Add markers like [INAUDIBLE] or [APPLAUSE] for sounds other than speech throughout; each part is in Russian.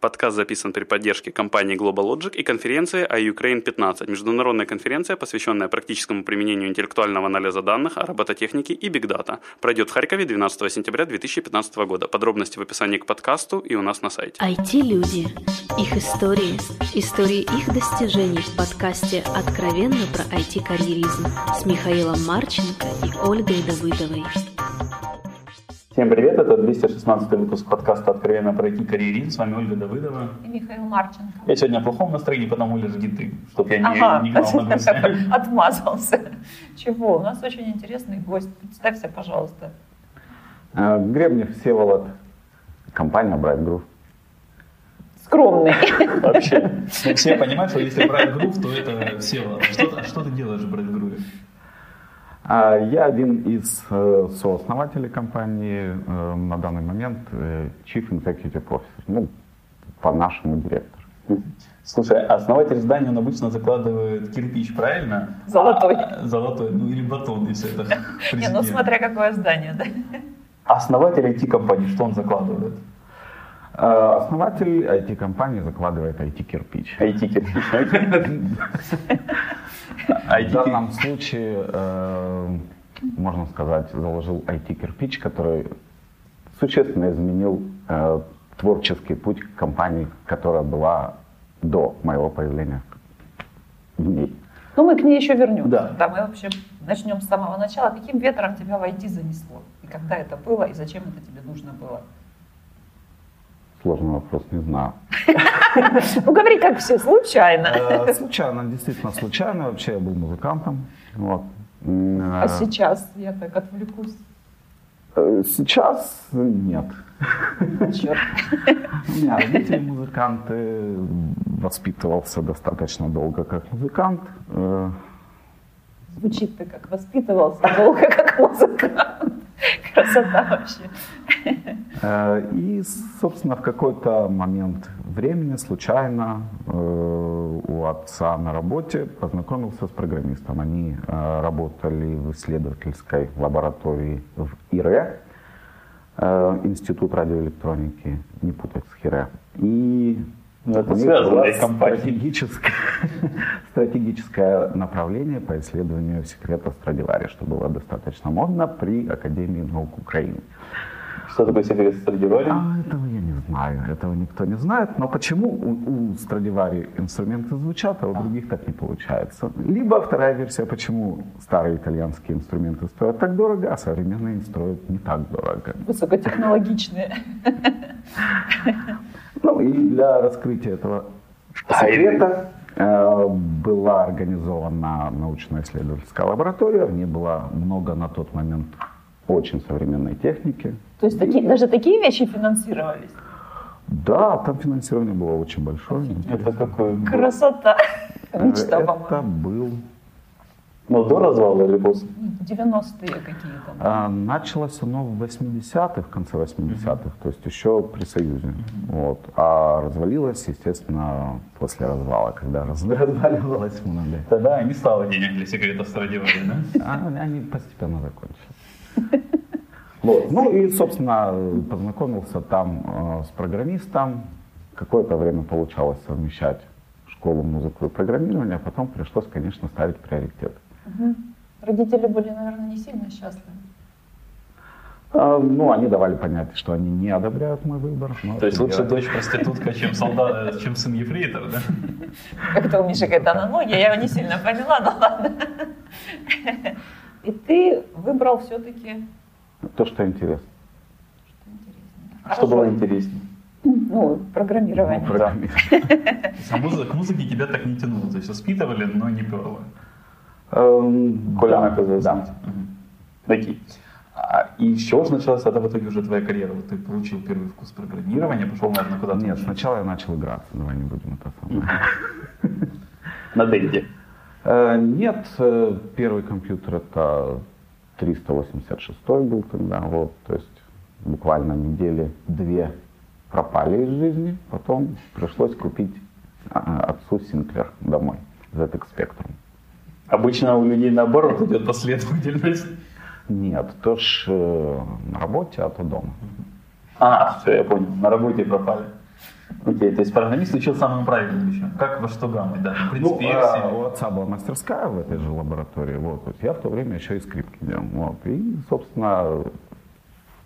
Подкаст записан при поддержке компании Global Logic и конференции iUkraine 15, международная конференция, посвященная практическому применению интеллектуального анализа данных, робототехники и бигдата. Пройдет в Харькове 12 сентября 2015 года. Подробности в описании к подкасту и у нас на сайте. IT-люди. Их истории. Истории их достижений в подкасте «Откровенно про IT-карьеризм» с Михаилом Марченко и Ольгой Давыдовой. Всем привет, это 216 выпуск подкаста «Откровенно пройти карьеризм». С вами Ольга Давыдова. И Михаил Марченко. Я сегодня в плохом настроении, потому жди ты, чтобы я не, ага, не [LAUGHS] гнал на. [LAUGHS] Отмазался. Чего? У нас очень интересный гость. Представься, пожалуйста. А, Гребнев Всеволод, компания Bright Groove. Скромный. [LAUGHS] Вообще. Все понимают, что если Bright Groove, то это Всеволод. Что, а что ты делаешь в Bright Groove? А, я один из э, сооснователей компании, э, на данный момент э, Chief Executive Officer, ну, по-нашему директор. Слушай, а основатель здания, он обычно закладывает кирпич, правильно? Золотой. А, золотой, ну или батон, если это [LAUGHS] Не, ну смотря какое здание, да. Основатель IT-компании, что он закладывает? Основатель IT-компании закладывает IT-кирпич. IT-кирпич. [LAUGHS] В данном случае, э, можно сказать, заложил IT-кирпич, который существенно изменил э, творческий путь компании, которая была до моего появления в ней. Ну, мы к ней еще вернемся. Да. да. Мы вообще начнем с самого начала. Каким ветром тебя в IT занесло? И когда это было, и зачем это тебе нужно было? Сложный вопрос, не знаю. [LAUGHS] Ну, говори, как все, случайно. Э, случайно, действительно случайно. Вообще я был музыкантом. Вот. А сейчас я так отвлекусь. Э, сейчас нет. Черт. У меня родители музыканты, воспитывался достаточно долго как музыкант. Э, Звучит ты как воспитывался долго как музыкант. Красота вообще. Э, и, собственно, в какой-то момент времени случайно э, у отца на работе познакомился с программистом. Они э, работали в исследовательской лаборатории в ИРЭ, Институт радиоэлектроники, не путать с ХИРЭ. И ну, это связано с стратегическое, [LAUGHS] стратегическое направление по исследованию секрета Страдивари, что было достаточно модно при Академии наук Украины. Что такое секрет Страдивари? А, этого я не знаю, этого никто не знает. Но почему у, у Страдивари инструменты звучат, а у других так не получается? Либо вторая версия, почему старые итальянские инструменты стоят так дорого, а современные строят не так дорого. Высокотехнологичные. Ну и для раскрытия этого секрета э, была организована научно-исследовательская лаборатория, в ней было много на тот момент очень современной техники. То есть такие, даже такие вещи финансировались? Да, там финансирование было очень большое. Это какое? Красота. [LAUGHS] Мечта, Это был но до развала или после? 90-е какие-то. А, началось оно в 80-х, в конце 80-х, mm-hmm. то есть еще при Союзе. Mm-hmm. Вот. А развалилось, естественно, после развала, когда [LAUGHS] разваливалось много. Тогда не стало денег для секретов Страдивари, да? А, они постепенно закончились. Вот. Ну и, собственно, познакомился там э, с программистом. Какое-то время получалось совмещать школу музыку и программирование, а потом пришлось, конечно, ставить приоритеты. Угу. Родители были, наверное, не сильно счастливы. А, ну, они давали понять, что они не одобряют мой выбор. То есть лучше дочь проститутка, чем солдат, чем сын ефрейтор, да? Как-то у Миши какая-то аналогия, я его не сильно поняла, но ладно. И ты выбрал все-таки... То, что интересно. Что интересно. Что было интереснее? Ну, программирование. Ну, программирование. А музыка, к музыке тебя так не тянуло, то есть воспитывали, но не перло. Эм, Коля оказалось. Да. Такие. А, и с чего же началась тогда в итоге уже твоя карьера? Вот ты получил первый вкус программирования, пошел, наверное, куда-то? Нет, сначала я начал играться, давай не будем это самое. На деньги? Э, нет, э, первый компьютер это 386 был тогда, вот, то есть буквально недели две пропали из жизни, потом пришлось купить а, отцу Синклер домой, ZX Spectrum. Обычно у людей наоборот идет последовательность. Нет, то ж э, на работе, а то дома. А, все, я понял. На работе пропали. Окей, то есть программист учил самым правильным вещам. Как во что гаммой, да. В принципе, ну, а, у отца была мастерская в этой же лаборатории. Вот. То есть я в то время еще и скрипки делал. Вот. И, собственно, в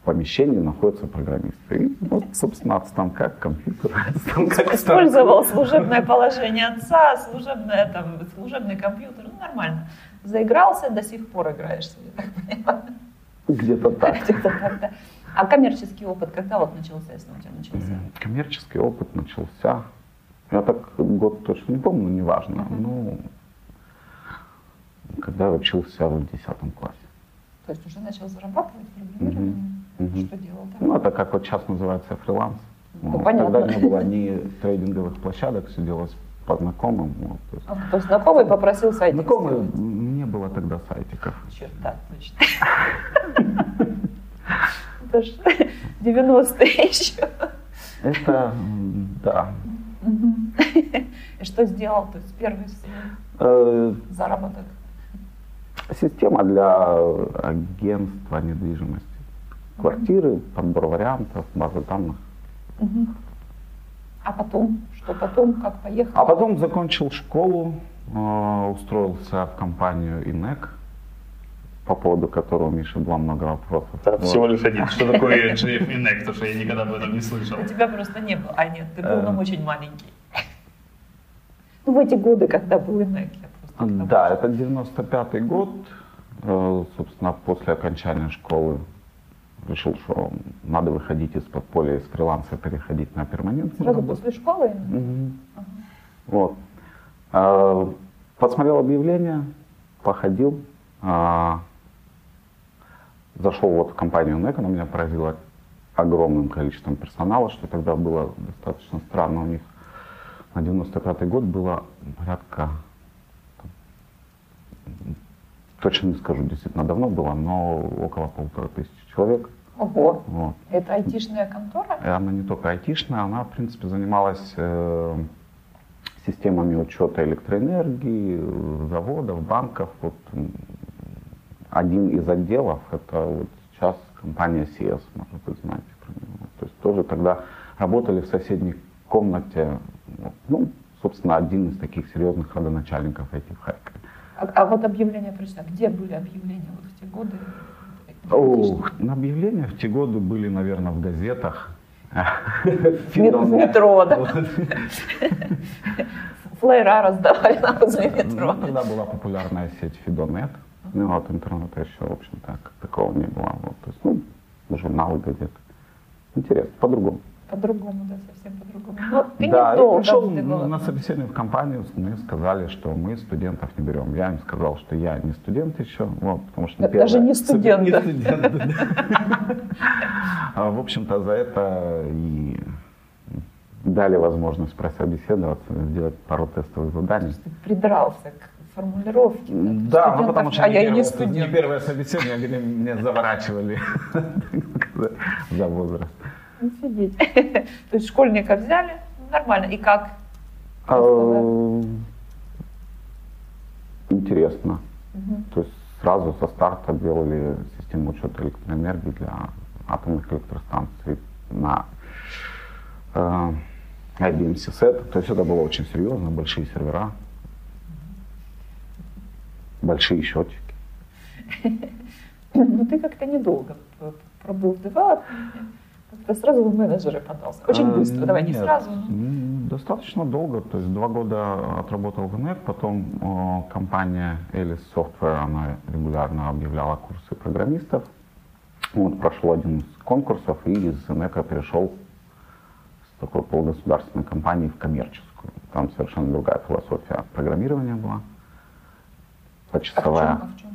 помещении находятся программисты. И вот, собственно, от станка к компьютеру. станка к. Использовал служебное положение отца, служебное, там, служебный компьютер. Ну, нормально. Заигрался, до сих пор играешь. я так понимаю. Где-то так. Где-то так, да. А коммерческий опыт когда вот начался, если у тебя начался? Коммерческий опыт начался. Я так год точно не помню, но неважно. Ну, когда я учился в 10 классе. То есть уже начал зарабатывать программированием? Мгм. Что делал там? Ну, это как вот сейчас называется фриланс. Ну, понятно. Когда не было ни трейдинговых площадок, все делалось по знакомым. Вот, то есть А, То есть знакомый попросил сайтик Знакомые, сделать? не было тогда сайтиков. Черт, да, точно. [LAUGHS] [LAUGHS] Это ж 90-е еще. Это, да. [LAUGHS] И что сделал? То есть первый свой Э, заработок. Система для агентства недвижимости. Квартиры, подбор вариантов, база данных. А потом? Что потом? Как поехал? А потом закончил школу, э, устроился в компанию ИНЕК, по поводу которого у Миши было много вопросов. Да, Вот. всего лишь один. [LAUGHS] Что такое GF Inec, потому что я никогда об этом не слышал. У тебя просто не было. А нет, ты был, Э. но очень маленький. Ну, в эти годы, когда был ИНЕК, я просто... Да, это 95-й год. Э, Собственно, после окончания школы решил, что надо выходить из подполья, из фриланса переходить на перманентную Сразу работу. после школы? Мгм. Вот. Э, Посмотрел объявление, походил, а, зашел вот в компанию NEC, она меня поразила огромным количеством персонала, что тогда было достаточно странно. У них на 95 год было порядка, точно не скажу, действительно давно было, но около полутора тысяч человек. Ого, Вот. это айтишная контора? Она не только айтишная, она, в принципе, занималась э, системами учета электроэнергии, заводов, банков. Вот, один из отделов, это вот сейчас компания CS, может быть, знаете про него. То есть тоже тогда работали в соседней комнате, ну, собственно, один из таких серьезных родоначальников IT в Харькове. А, а вот объявления прочитала. Где были объявления вот в те годы? Ух, на объявления в те годы были, наверное, в газетах. В ме- в метро, да? Флайера раздавали нам возле метро. Ну, тогда была популярная сеть Фидонет. Ну, вот интернета еще, в общем-то, как такого не было. Вот, то есть, ну, журналы, газеты. Интересно, по-другому. По-другому, да, совсем по-другому. Но ты да, не долго пришел ты на, собеседование в компанию, мне сказали, что мы студентов не берем. Я им сказал, что я не студент еще, вот, потому что Да, даже не [LAUGHS] студент, Не студент. А, В общем-то, за это и дали возможность прособеседоваться, сделать пару тестовых заданий. Ты придрался к формулировке. Да, ну потому что а я и не первое- студент. Не первое собеседование, где меня заворачивали [LAUGHS] за возраст. Офигеть. [LAUGHS] То есть школьника взяли, нормально. И как? А, Интересно. То есть сразу со старта делали систему учета электроэнергии для атомных электростанций на э, IBM CSET. То есть это было очень серьезно, большие сервера, большие счетчики. Ну ты как-то недолго пробыл в девелопменте. Как-то сразу в менеджеры подался. Очень А, быстро, давай не сразу. Достаточно долго, то есть два года отработал в НЭК, потом э, компания Alice Software, она регулярно объявляла курсы программистов. Вот, прошел один из конкурсов и из НЭКа перешел с такой полугосударственной компании в коммерческую. Там совершенно другая философия программирования была. А в Почасовая чем? А в чем?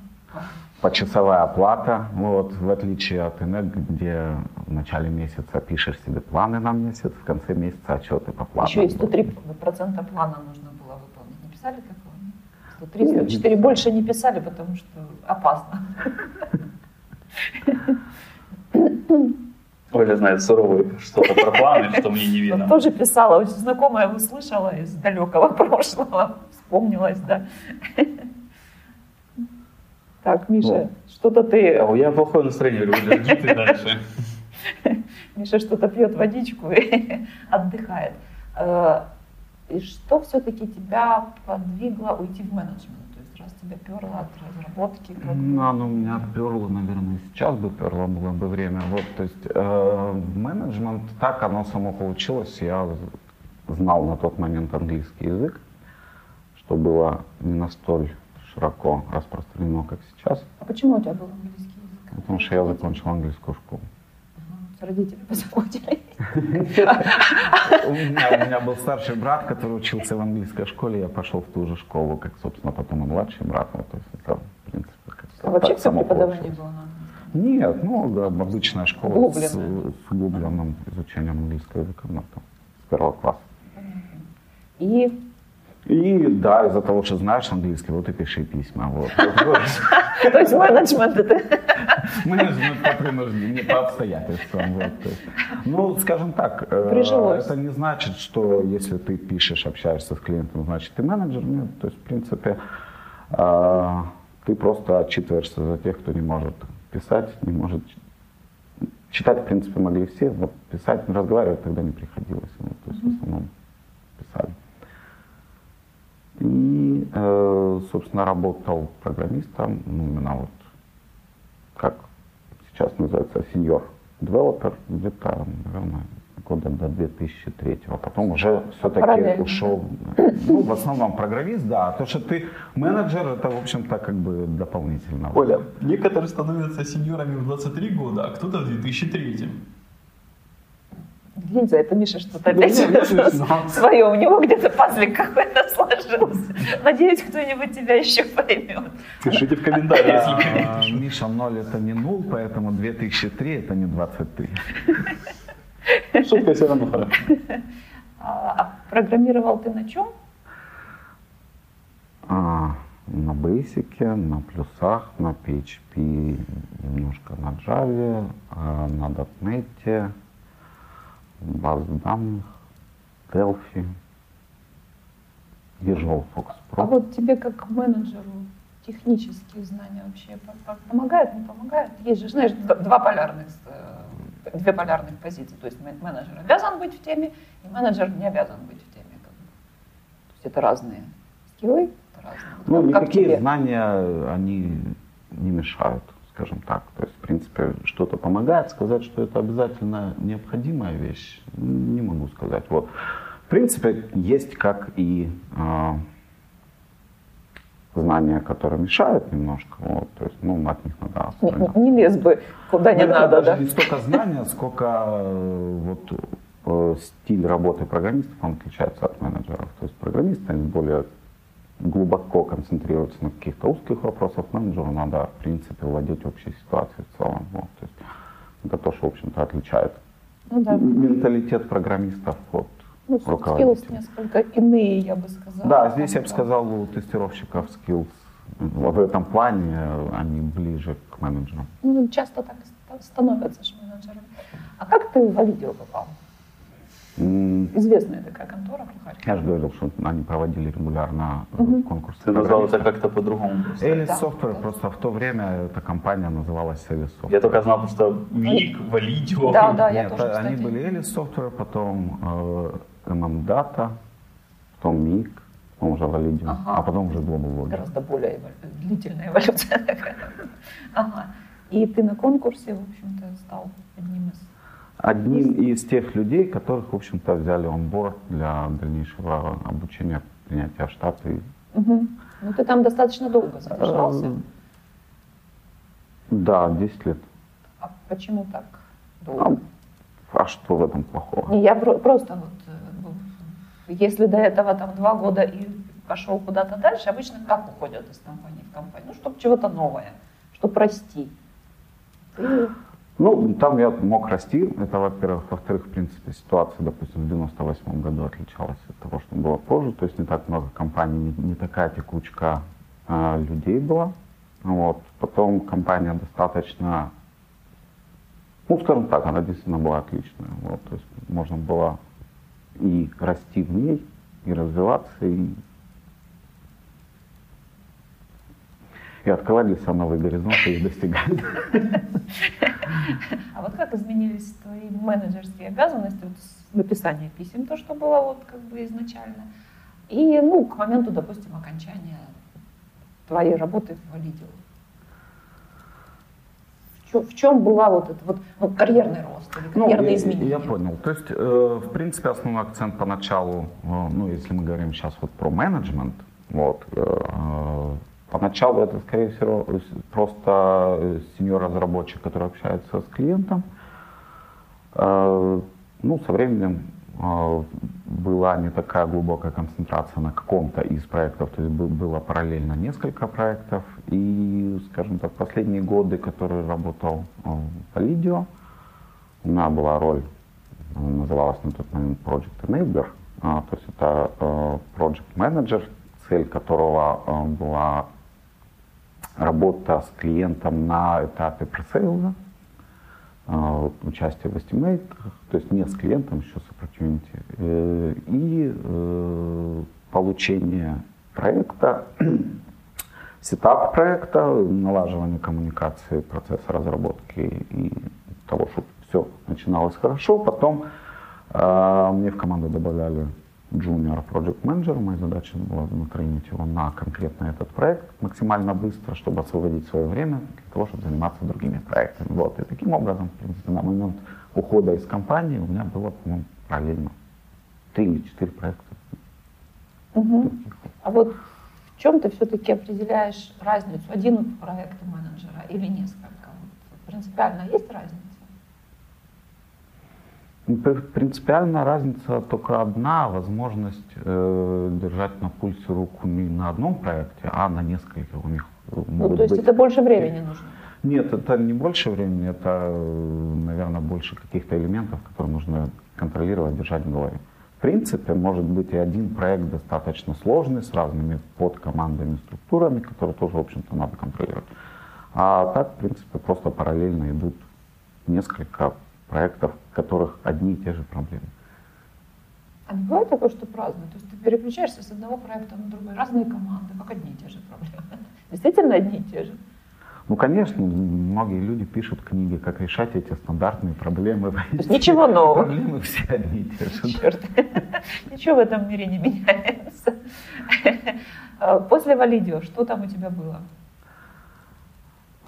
почасовая оплата, вот, в отличие от ИНЭК, где в начале месяца пишешь себе планы на месяц, в конце месяца отчеты по планам. Еще и 103% плана нужно было выполнить. Не писали такого? 103, Нет, 104 больше не писали, потому что опасно. Оля знает суровые что-то про планы, что мне не Я видно. тоже писала, очень знакомая услышала из далекого прошлого, вспомнилась, да. Так, Миша, Ну. что-то ты А Я плохое настроение, говорю, иди ты [LAUGHS] дальше. Миша что-то пьет водичку и [LAUGHS] отдыхает. Э, И что все-таки тебя подвигло уйти в менеджмент? То есть раз тебя перло от разработки, как бы, Ну, оно меня перло, наверное, сейчас бы перло было бы время. Вот, то есть э, менеджмент, так оно само получилось. Я знал на тот момент английский язык, что было не настоль широко распространено, как сейчас, А почему у тебя был английский язык? потому что я закончил английскую школу. Ага, Родители позаботили. У меня, был старший брат, который учился в английской школе, я пошел в ту же школу, как, собственно, потом и младший брат. Вот, то есть это, в принципе, как А вообще все преподавание было на? Нет, ну, да, обычная школа с, углубленным изучением английского языка, ну, там, с первого класса. И И да, из-за того, что знаешь английский, вот и пиши письма. Вот. [LAUGHS] то есть менеджмент это Менеджмент по принуждению, не по обстоятельствам. Вот. Ну, скажем так, э, Прижилось. это не значит, что если ты пишешь, общаешься с клиентом, значит ты менеджер. Нет, то есть, в принципе, э, ты просто отчитываешься за тех, кто не может писать, не может читать, в принципе, могли все, но писать, разговаривать тогда не приходилось. Ну, то есть, в основном. И, э, собственно, работал программистом, ну, именно вот как сейчас называется, senior developer, где-то, наверное, года до 2003 А Потом уже все-таки Параллельно. ушел, ну, в основном программист, да. А то, что ты менеджер, это, в общем-то, как бы дополнительно. Оля, некоторые становятся сеньорами в 23 года, а кто-то в 2003. Линза, это Миша что-то опять я свое. У него где-то пазлик какой-то сложился. Надеюсь, кто-нибудь тебя еще поймет. Пишите в комментариях, если А. Миша, 0 это не нул, поэтому 2003 это не 23. Шутка все равно хорошо. А, а программировал ты на чем? А, на Basic, на плюсах, на PHP, немножко на Java, на .NET, баз данных, Delphi, Visual Fox А Pro. вот тебе как менеджеру технические знания вообще по- по- помогают, не помогают? Есть же, знаешь, два полярных, э, две полярных позиции. То есть мен- менеджер обязан быть в теме, и менеджер не обязан быть в теме. как. То есть это разные скиллы, это разные. Вот Ну, как- как никакие тебе? знания, они не мешают, скажем так. То есть, в принципе, что-то помогает. Сказать, что это обязательно необходимая вещь, не могу сказать. Вот. В принципе, есть как и а, знания, которые мешают немножко. Вот. То есть, ну, от них надо Не, не- лез бы куда не надо, даже да? не столько знания, сколько э, вот э, стиль работы программистов, он отличается от менеджеров. То есть программисты, более глубоко концентрируются на каких-то узких вопросах. Менеджеру надо, в принципе, владеть общей ситуацией в целом. Вот. То есть это то, что, в общем-то, отличает Ну да. менталитет программистов от Ну, skills несколько иные, я бы сказала. Да, здесь я бы сказал, у тестировщиков skills в этом плане они ближе к менеджерам. Ну, часто так становятся же менеджерами. А как ты в Валидио попал? Известная такая контора в Харькове. Я же говорил, что они проводили регулярно э, конкурсы. Ты назвал это как-то по-другому. Alice Да. Software, просто в то время эта компания называлась Alice Software. Я только знал, что МИГ, Валидио. Да, да, я Нет, тоже, они кстати. были Alice Software, потом э, MM Data, потом MIG, потом уже Validium, Ага. а потом уже Global Login. Гораздо более эволю- длительная эволюция [LAUGHS] такая. Ага. И ты на конкурсе, в общем-то, стал одним из... Одним из тех людей, которых, в общем-то, взяли он борт для дальнейшего обучения, принятия в штат. И, Мгм. Ну, ты там достаточно долго задержался. э, да, 10 лет. А почему так А, долго? а что в этом плохого? Я про- просто вот, э, если до этого там два года и пошел куда-то дальше, обычно как уходят из компании в компанию? Ну, чтобы чего-то новое, чтобы расти. Ты Ну, там я мог расти, это во-первых. Во-вторых, в принципе, ситуация, допустим, в 98 году отличалась от того, что было позже. То есть не так много компаний, не, не такая текучка а, людей была. Вот. Потом компания достаточно, ну, скажем так, она действительно была отличная. Вот. То есть можно было и расти в ней, и развиваться, и и открывать для себя новые горизонты и достигать. [LAUGHS] А вот как изменились твои менеджерские обязанности вот с написания писем, то, что было вот как бы изначально, и ну, к моменту, допустим, окончания твоей работы в Валидио? В чем, была вот это вот ну, карьерный рост или Ну, карьерные я, изменения? я понял. То есть, э, в принципе, основной акцент поначалу, э, ну, если мы говорим сейчас вот про менеджмент, вот, э, поначалу это, скорее всего, просто сеньор-разработчик, который общается с клиентом. Э, ну, со временем э, была не такая глубокая концентрация на каком-то из проектов, то есть бы- было параллельно несколько проектов. И, скажем так, последние годы, которые работал э, в Validio, у меня была роль, называлась на тот момент Project Enabler, а, то есть это Project Manager, цель которого была работа с клиентом на этапе пресейлза, э, участие в Estimate, то есть не с клиентом, еще с Opportunity, и э, получение проекта, [CLEARS THROAT] сетап проекта, налаживание коммуникации, процесса разработки и того, чтобы все начиналось хорошо. Потом э, мне в команду добавляли junior project manager. Моя задача была натренить его на конкретно этот проект максимально быстро, чтобы освободить свое время для того, чтобы заниматься другими проектами. Вот. И таким образом, в принципе, на момент ухода из компании у меня было, по-моему, параллельно три или четыре проекта. Мгм. А вот в чем ты все-таки определяешь разницу? Один проект менеджера или несколько? Принципиально есть разница? Ну, пр- Принципиальная разница только одна, возможность э, держать на пульсе руку не на одном проекте, а на нескольких. У них э, Ну, то есть быть... это больше времени нужно. Нет, это не больше времени, это, наверное, больше каких-то элементов, которые нужно контролировать, держать в голове. В принципе, может быть и один проект достаточно сложный, с разными подкомандами, структурами, которые тоже, в общем-то, надо контролировать. А так, в принципе, просто параллельно идут несколько проектов, в которых одни и те же проблемы. А не бывает такое, что праздно? То есть ты переключаешься с одного проекта на другой, разные команды, как одни и те же проблемы. [LAUGHS] Действительно одни и те же. Ну, конечно, многие люди пишут книги, как решать эти стандартные проблемы. То есть ничего нового. Проблемы все одни и те же. Черт. [LAUGHS] Ничего в этом мире не меняется. [LAUGHS] После Валидио, что там у тебя было?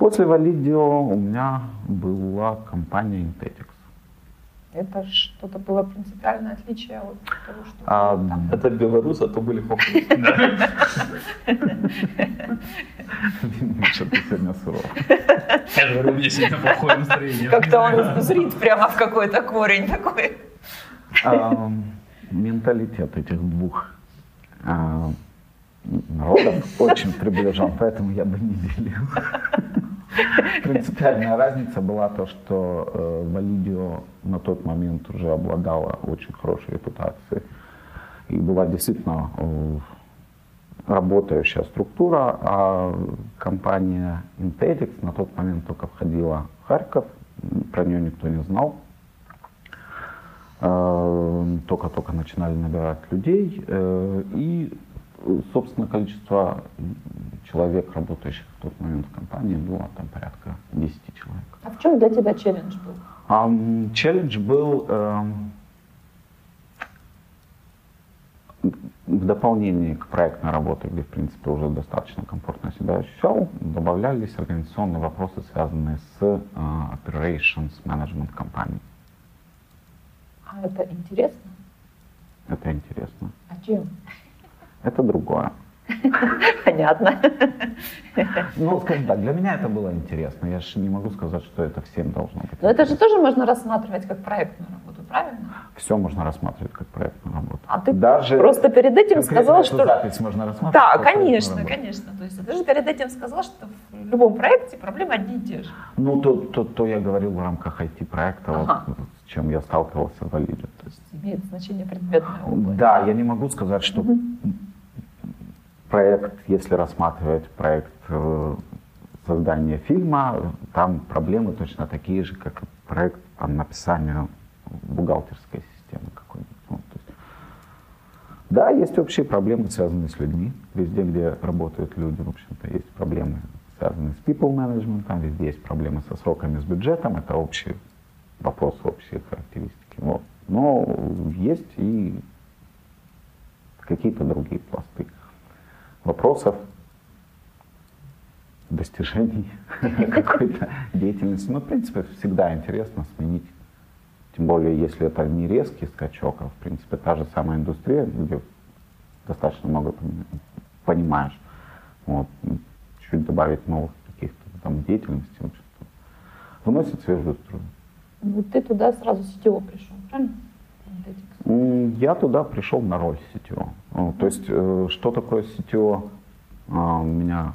После Validio у меня была компания Intetix. Это что-то было принципиальное отличие от того, что А, было там. Это белорус, а то были фокусы. Миша, ты сегодня суров. Я говорю, у меня сегодня плохое настроение. Как-то он зрит прямо в какой-то корень такой. А, Менталитет этих двух а, народов очень приближен, поэтому я бы не делил. Принципиальная разница была то, что э, Validio на тот момент уже обладала очень хорошей репутацией. И была действительно э, работающая структура, а компания Intelix на тот момент только входила в Харьков, про нее никто не знал. Э, Только-только начинали набирать людей, и, собственно, количество человек, работающих в тот момент в компании, было там порядка 10 человек. А в чем для тебя челлендж был? М, челлендж был эм, в дополнение к проектной работе, где, в принципе, уже достаточно комфортно себя ощущал, добавлялись организационные вопросы, связанные с э, operations management компании. А это интересно? Это интересно. А чем? Это другое. [LAUGHS] Понятно. Ну, скажем так, для меня это было интересно. Я же не могу сказать, что это всем должно быть. Но это же тоже можно рассматривать как проектную работу, правильно? Все можно рассматривать как проектную работу. А ты Даже просто перед этим сказал, что... запись можно рассматривать. Да, конечно, конечно. То есть ты же перед этим сказал, что в любом проекте проблемы одни и те же. Ну, то, то, то я говорил в рамках IT-проекта, Ага. вот, с чем я сталкивался в Валиде. То есть, Имеет значение предметная область. да, я не могу сказать, что проект, если рассматривать проект э, создания фильма, там проблемы точно такие же, как и проект по написанию бухгалтерской системы какой-нибудь. Ну, есть, да, есть общие проблемы, связанные с людьми. Везде, где работают люди, в общем-то, есть проблемы связанные с people management, везде есть проблемы со сроками, с бюджетом, это общий вопрос, общие характеристики. Вот. Но есть и какие-то другие пласты вопросов, достижений [LAUGHS] какой-то деятельности. Ну, в принципе, всегда интересно сменить. Тем более, если это не резкий скачок, а, в принципе, та же самая индустрия, где достаточно много понимаешь. Вот. Чуть добавить новых каких-то там деятельностей, в общем-то, вносит свежую струю. Ну, ты туда сразу сетево пришел, правильно? Я туда пришел на роль CTO. Ну, то есть, э, что такое CTO, а, меня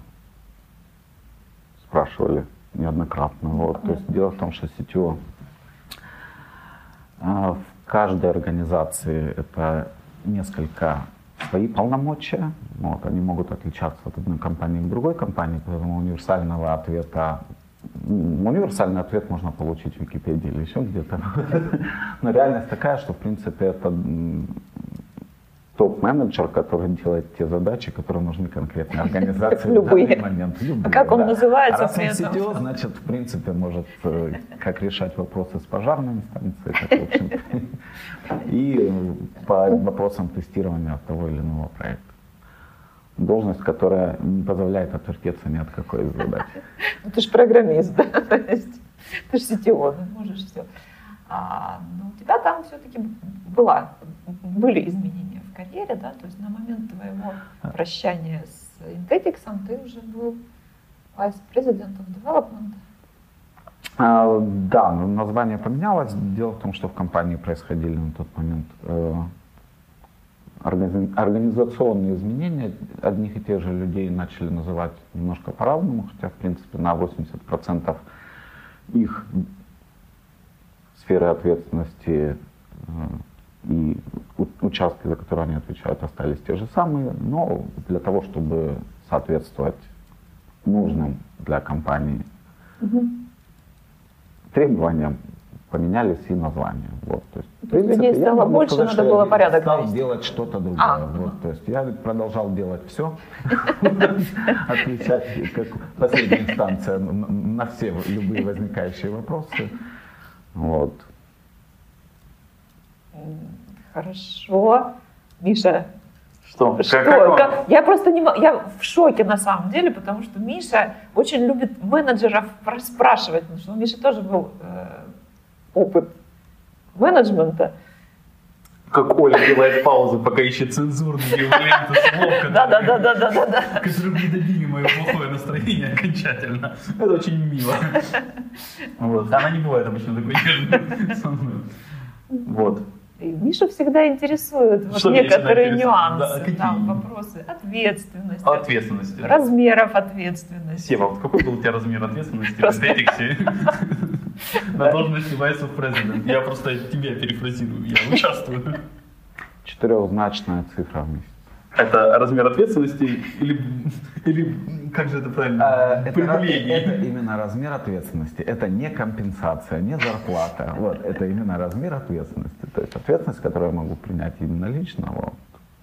спрашивали неоднократно. Вот. То есть, дело в том, что CTO а, в каждой организации это несколько свои полномочия. Вот, они могут отличаться от одной компании к другой компании, поэтому универсального ответа универсальный ответ можно получить в Википедии или еще где-то. [LAUGHS] Но реальность такая, что в принципе это топ-менеджер, который делает те задачи, которые нужны конкретной организации [LAUGHS] в данный момент. Любые, а как он да. называется? А раз он CTO, значит, в принципе, может э, как решать вопросы с пожарными станциями, так, в общем [LAUGHS] и по вопросам тестирования того или иного проекта. Должность, которая не позволяет отвертеться ни от какой из задач. [LAUGHS] Ну, ты же программист, да? [LAUGHS] Ты же CTO, можешь все. А, но ну, у тебя там все-таки была, были изменения в карьере, да, то есть на момент твоего прощания с Intetix ты уже был of Development. А, да, название поменялось. Дело в том, что в компании происходили на тот момент э, организационные изменения. Одних и тех же людей начали называть немножко по-разному, хотя, в принципе, на 80% их сферы ответственности э, и участки, за которые они отвечают, остались те же самые, но для того, чтобы соответствовать нужным для компании угу. требованиям, поменялись и названия. Вот, то есть, в принципе, людей стало больше, сказать, надо было порядок стал навести. делать что-то другое. А, вот, то есть я продолжал делать все, [LAUGHS] отвечать как последняя инстанция на все любые возникающие вопросы. Вот. Хорошо. Миша, что? Что? Как, как я просто не я в шоке на самом деле, потому что Миша очень любит менеджеров расспрашивать, потому что у Миши тоже был э, опыт менеджмента. Как Оля делает паузу, пока ищет цензурные ленту слов, да, да, да, да, да, да, которые не добили мое плохое настроение окончательно. Это очень мило. Вот. Она не бывает обычно такой нежной Вот. И Мишу всегда интересуют вот некоторые нюансы, да, да, вопросы ответственности, ответственности, размеров ответственности. Сева, вот какой был у тебя размер ответственности в Этиксе? На должности Vice of President. Я просто тебя перефразирую, я участвую. Четырехзначная цифра в месяц. Это размер ответственности или, или как же это правильно? А, это, это именно размер ответственности. Это не компенсация, не зарплата. Вот, это именно размер ответственности. То есть ответственность, которую я могу принять именно лично вот,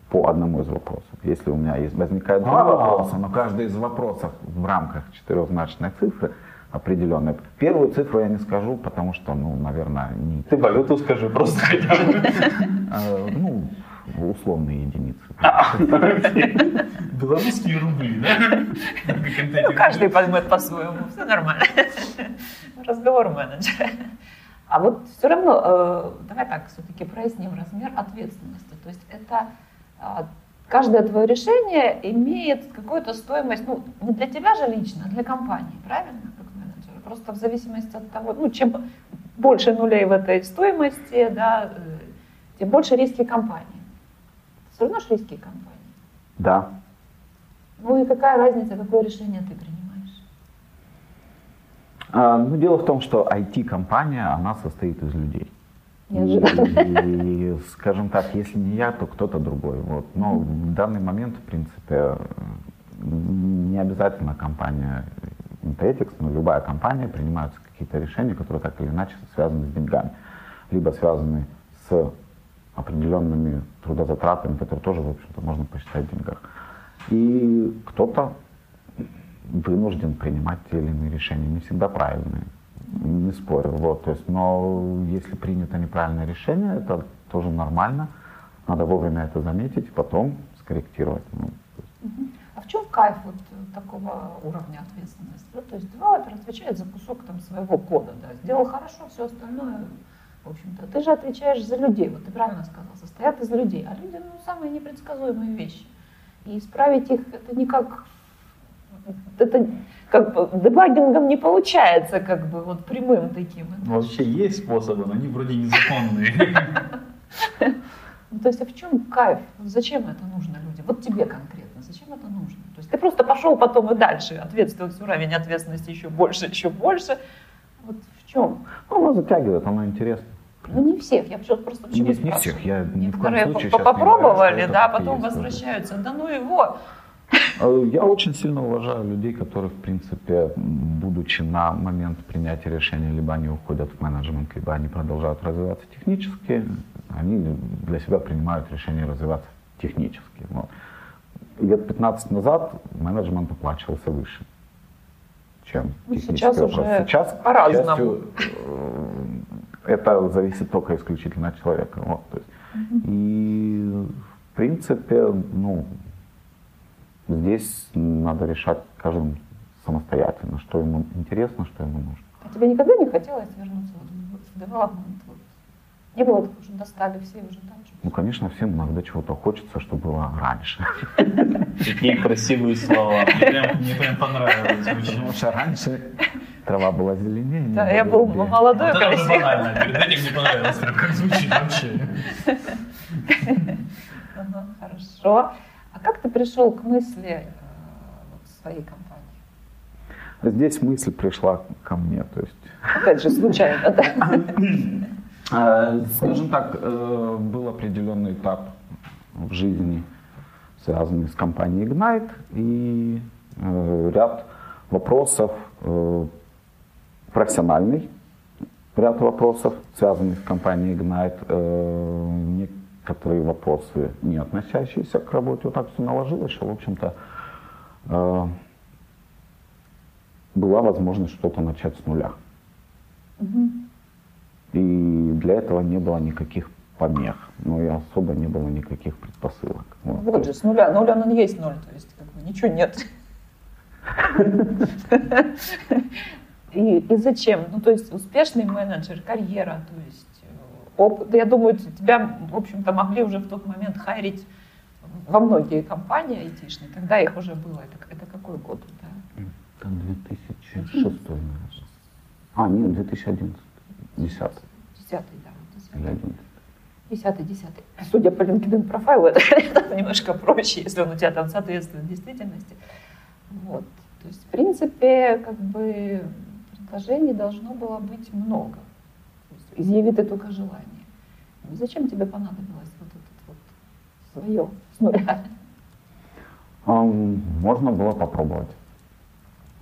по одному из вопросов. Если у меня есть, возникает два вопроса, но каждый из вопросов в рамках четырехзначной цифры определенная. Первую цифру я не скажу, потому что, ну, наверное, не... Ты валюту скажи просто хотя бы. А, ну, условные единицы. Белорусские рубли, да? Ну, каждый поймет по-своему, все нормально. Разговор менеджера. А вот все равно, э, давай так, все-таки проясним размер ответственности. То есть это а, каждое твое решение имеет какую-то стоимость, ну, не для тебя же лично, а для компании, правильно? Просто в зависимости от того, ну, чем больше нулей в этой стоимости, да, э, тем больше риски компании все равно швейские компании. Да. Ну и какая разница, какое решение ты принимаешь? А, ну, дело в том, что IT-компания, она состоит из людей. И, скажем так, если не я, то кто-то другой. Вот. Но в данный момент, в принципе, не обязательно компания Intetix, но любая компания принимаются какие-то решения, которые так или иначе связаны с деньгами. Либо связаны с определенными трудозатратами, которые тоже, в общем-то, можно посчитать в деньгах. И кто-то вынужден принимать те или иные решения, не всегда правильные, не спорю. Вот, то есть, но если принято неправильное решение, это тоже нормально, надо вовремя это заметить, потом скорректировать. Ну, кайф вот такого уровня ответственности? Ну, то есть девелопер отвечает за кусок там, своего кода, да, сделал хорошо, все остальное, в общем-то. Ты же отвечаешь за людей, вот ты правильно сказал, состоят из людей, а люди, ну, самые непредсказуемые вещи. И исправить их это никак, это как бы дебагингом не получается, как бы вот прямым таким. Вообще есть способы, но они вроде незаконные. [LAUGHS] Ну, то есть, а в чем кайф? Зачем это нужно людям? Вот тебе конкретно, зачем это нужно? Есть ты просто пошел потом и дальше, ответственность, уровень ответственности еще больше, еще больше. Вот в чем? Ну, оно затягивает, оно интересно. Ну, не всех, я просто почему Нет, не всех, я ни в коем случае попробовали, говорю, да, потом возвращаются, да ну его. Э, я очень сильно уважаю людей, которые, в принципе, будучи на момент принятия решения, либо они уходят в менеджмент, либо они продолжают развиваться технически, они для себя принимают решение развиваться технически. Вот. Лет 15 назад менеджмент оплачивался выше, чем ну, сейчас вопрос. уже сейчас, по-разному. Э, это зависит только исключительно от человека. Вот, то есть. угу. И в принципе, ну, здесь надо решать каждому самостоятельно, что ему интересно, что ему нужно. А тебе никогда не хотелось вернуться в девелопмент? Не было такого, что достали все уже дальше. Ну, конечно, всем иногда чего-то хочется, что было раньше. Какие красивые слова. Мне прям понравилось. Потому что раньше трава была зеленее. Да, я был молодой, вот красивый. Это банально. Перед этим мне понравилось, как звучит вообще. Хорошо. А как ты пришел к мысли э, своей компании? Здесь мысль пришла ко мне, то есть... Опять же, случайно, да? [LAUGHS] Э, скажем так, э, был определенный этап в жизни, связанный с компанией Ignite, и э, ряд вопросов профессиональный, ряд вопросов, связанных с компанией Ignite, некоторые вопросы, не относящиеся к работе. Вот так все наложилось, что, в общем-то, была возможность что-то начать с нуля. Угу. И для этого не было никаких помех, ну и особо не было никаких предпосылок. Вот, вот же, с нуля. Нуль он и есть ноль, то есть как бы ничего нет. [LAUGHS] И, и зачем? Ну, то есть успешный менеджер, карьера, то есть э, опыт. Я думаю, тебя, в общем-то, могли уже в тот момент хайрить во многие компании айтишные. Тогда их уже было. Это, это какой год? Да? Там 2006, наверное. А, нет, 2011. Десятый. Десятый, да. Десятый. Десятый, десятый. Судя по LinkedIn профайлу, [LAUGHS] это, это немножко проще, если он у тебя там соответствует действительности. Вот. То есть, в принципе, как бы предложений должно было быть много. Изъяви ты только желание. Ну, зачем тебе понадобилось вот это вот свое с нуля? Можно было попробовать.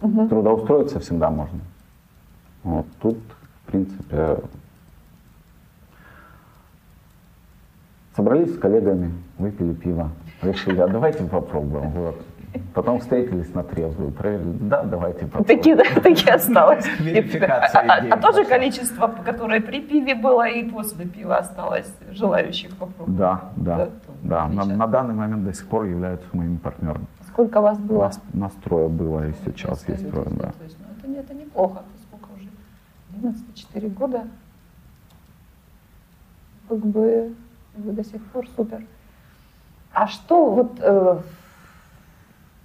Угу. Трудоустроиться всегда можно. Вот тут принципе, собрались с коллегами, выпили пиво, решили, а давайте попробуем. Вот. Потом встретились на трезвую, проверили, да, давайте попробуем. Такие, да, такие осталось. Верификация а, а, тоже количество, которое при пиве было и после пива осталось, желающих попробовать? Да, да, да. да. На, на данный момент до сих пор являются моими партнерами. Сколько вас было? Нас, нас трое было и сейчас есть трое, да. То есть, ну, это, это неплохо. 11-4 года, как бы вы до сих пор супер. А что вот, э,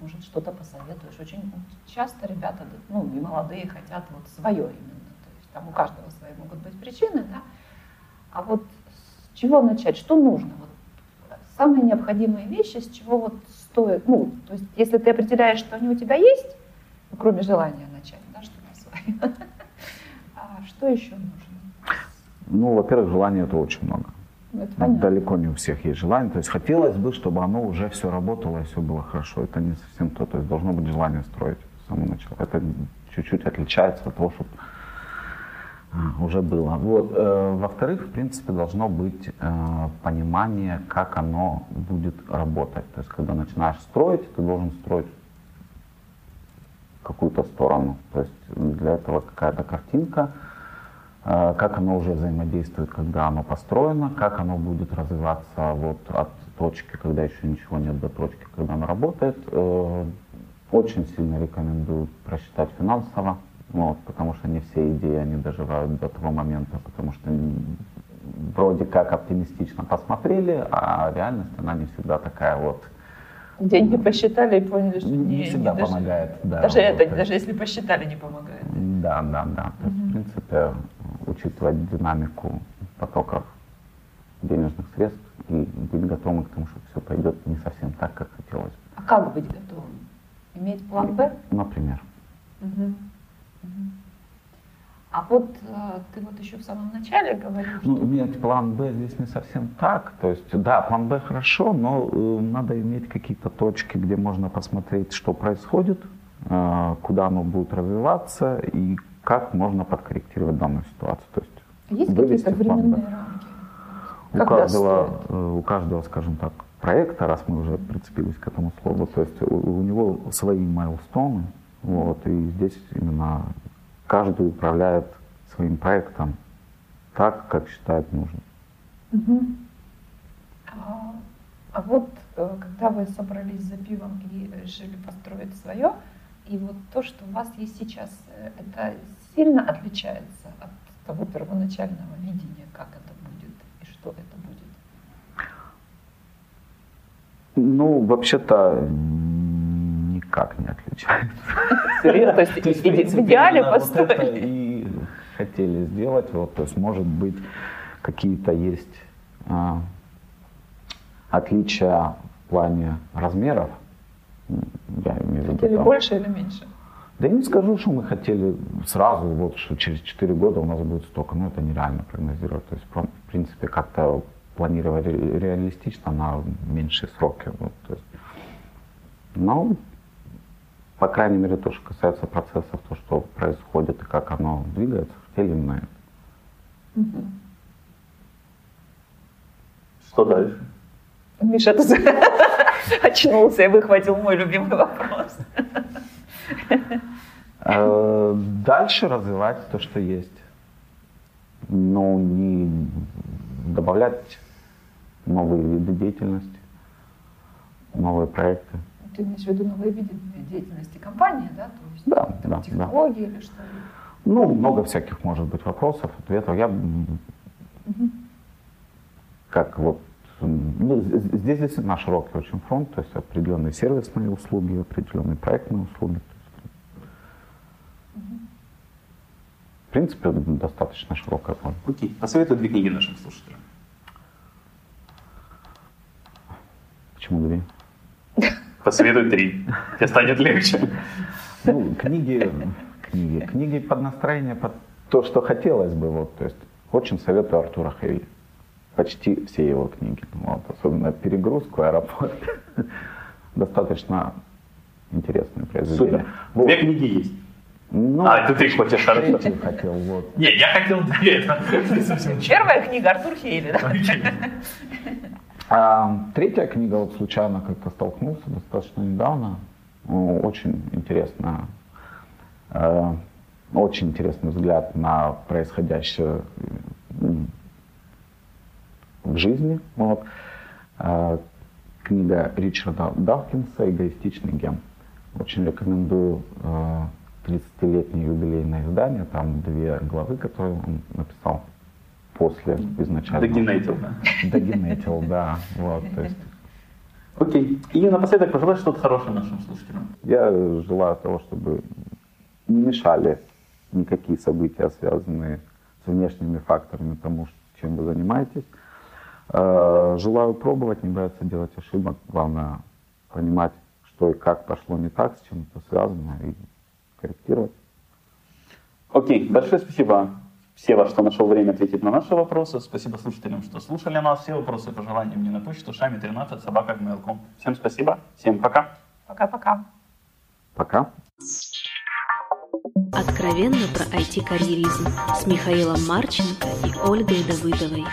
может, что-то посоветуешь? Очень часто ребята, ну, не молодые, хотят вот свое именно. То есть там у каждого свои могут быть причины, да? А вот с чего начать? Что нужно? Вот самые необходимые вещи, с чего вот стоит, ну, то есть если ты определяешь, что они у тебя есть, ну, кроме желания начать, да, что-то свое, [LAUGHS] что еще нужно? Ну, во-первых, желания это очень много. Это Далеко не у всех есть желание. То есть хотелось бы, чтобы оно уже все работало и все было хорошо. Это не совсем то. То есть должно быть желание строить с самого начала. Это чуть-чуть отличается от того, чтобы а, уже было. Вот. Э, во-вторых, в принципе, должно быть э, понимание, как оно будет работать. То есть, когда начинаешь строить, ты должен строить какую-то сторону. То есть для этого какая-то картинка, как оно уже взаимодействует, когда оно построено, как оно будет развиваться вот от точки, когда еще ничего нет, до точки, когда оно работает. Э, очень сильно рекомендую просчитать финансово, вот, потому что не все идеи они доживают до того момента, потому что вроде как оптимистично посмотрели, а реальность она не всегда такая вот. Деньги посчитали и поняли, что не, не всегда не помогает. Да, даже вот, это, даже если посчитали, не помогает. Да, да, да. То есть, в принципе, учитывать динамику потоков денежных средств и быть готовым к тому, что все пойдет не совсем так, как хотелось бы. А как быть готовым? Иметь план Б? Например. Угу. Угу. А вот э, ты вот еще в самом начале говорил, ну, что... Иметь план Б здесь не совсем так. То есть, да, план Б хорошо, но э, надо иметь какие-то точки, где можно посмотреть, что происходит, э, куда оно будет развиваться и как можно подкорректировать данную ситуацию. То есть, есть какие-то временные рамки? У каждого, э, у каждого, скажем так, проекта, раз мы уже прицепились к этому слову, то есть у, у него свои майлстоны, вот, и здесь именно каждый управляет своим проектом так, как считает нужным. Угу. А, а вот э, когда вы собрались за пивом и решили построить свое, и вот то, что у вас есть сейчас, э, это сильно отличается от того первоначального видения, как это будет и что это будет? Ну, вообще-то никак не отличается. [LAUGHS] То есть, в идеале построили? и хотели сделать. Вот, то есть, может быть, какие-то есть а, отличия в плане размеров. Я имею в виду, хотели там, больше или меньше? Да я не скажу, что мы хотели сразу, вот, что через 4 года у нас будет столько. Ну, это нереально прогнозировать. То есть, в принципе, как-то планировать реалистично на меньшие сроки. Вот, то есть, но по крайней мере, то, что касается процессов, то, что происходит и как оно двигается, на это. Угу. Что дальше? Миша тут [LAUGHS] очнулся и выхватил мой любимый вопрос. Э, дальше развивать то, что есть. Но не добавлять новые виды деятельности, новые проекты ты имеешь в виду новые виды деятельности компании, да? То есть да, да, технологии да. или что? Ну, много всяких может быть вопросов, ответов. Я угу. как вот ну, здесь действительно широкий очень фронт, то есть определенные сервисные услуги, определенные проектные услуги. В принципе, достаточно широкая фронт. Окей. Посоветуй две книги нашим слушателям. Почему две? Посоветуй три. Тебе станет легче. Ну, книги, книги, книги под настроение, под то, что хотелось бы. Вот, то есть очень советую Артура Хэви. Почти все его книги. Вот, особенно «Перегрузку», «Аэропорт». Достаточно интересные произведения. Супер. Вот. Две книги есть. Ну, а, это ты их потешал. хотел, вот. Не, я хотел это. Первая книга Артур Хейли, да? А, третья книга, вот случайно как-то столкнулся достаточно недавно. Ну, очень интересно, э, очень интересный взгляд на происходящее в жизни. Вот. Э, книга Ричарда Давкинса «Эгоистичный ген». Очень рекомендую э, 30-летний юбилейное издание, там две главы, которые он написал после изначально. Догенетил, да? Догенетил, да. Вот, то есть Окей. И напоследок пожелать что-то хорошее нашим слушателям. Я желаю того, чтобы не мешали никакие события, связанные с внешними факторами тому, чем вы занимаетесь. Э, желаю пробовать, не бояться делать ошибок. Главное понимать, что и как пошло не так, с чем это связано, и корректировать. Окей, большое спасибо Сева, что нашел время ответить на наши вопросы. Спасибо слушателям, что слушали нас. Все вопросы и пожелания мне на почту шами 13 собака gmail.com. Всем спасибо. Всем пока. Пока-пока. Пока. Откровенно про IT-карьеризм с Михаилом Марченко и Ольгой Давыдовой.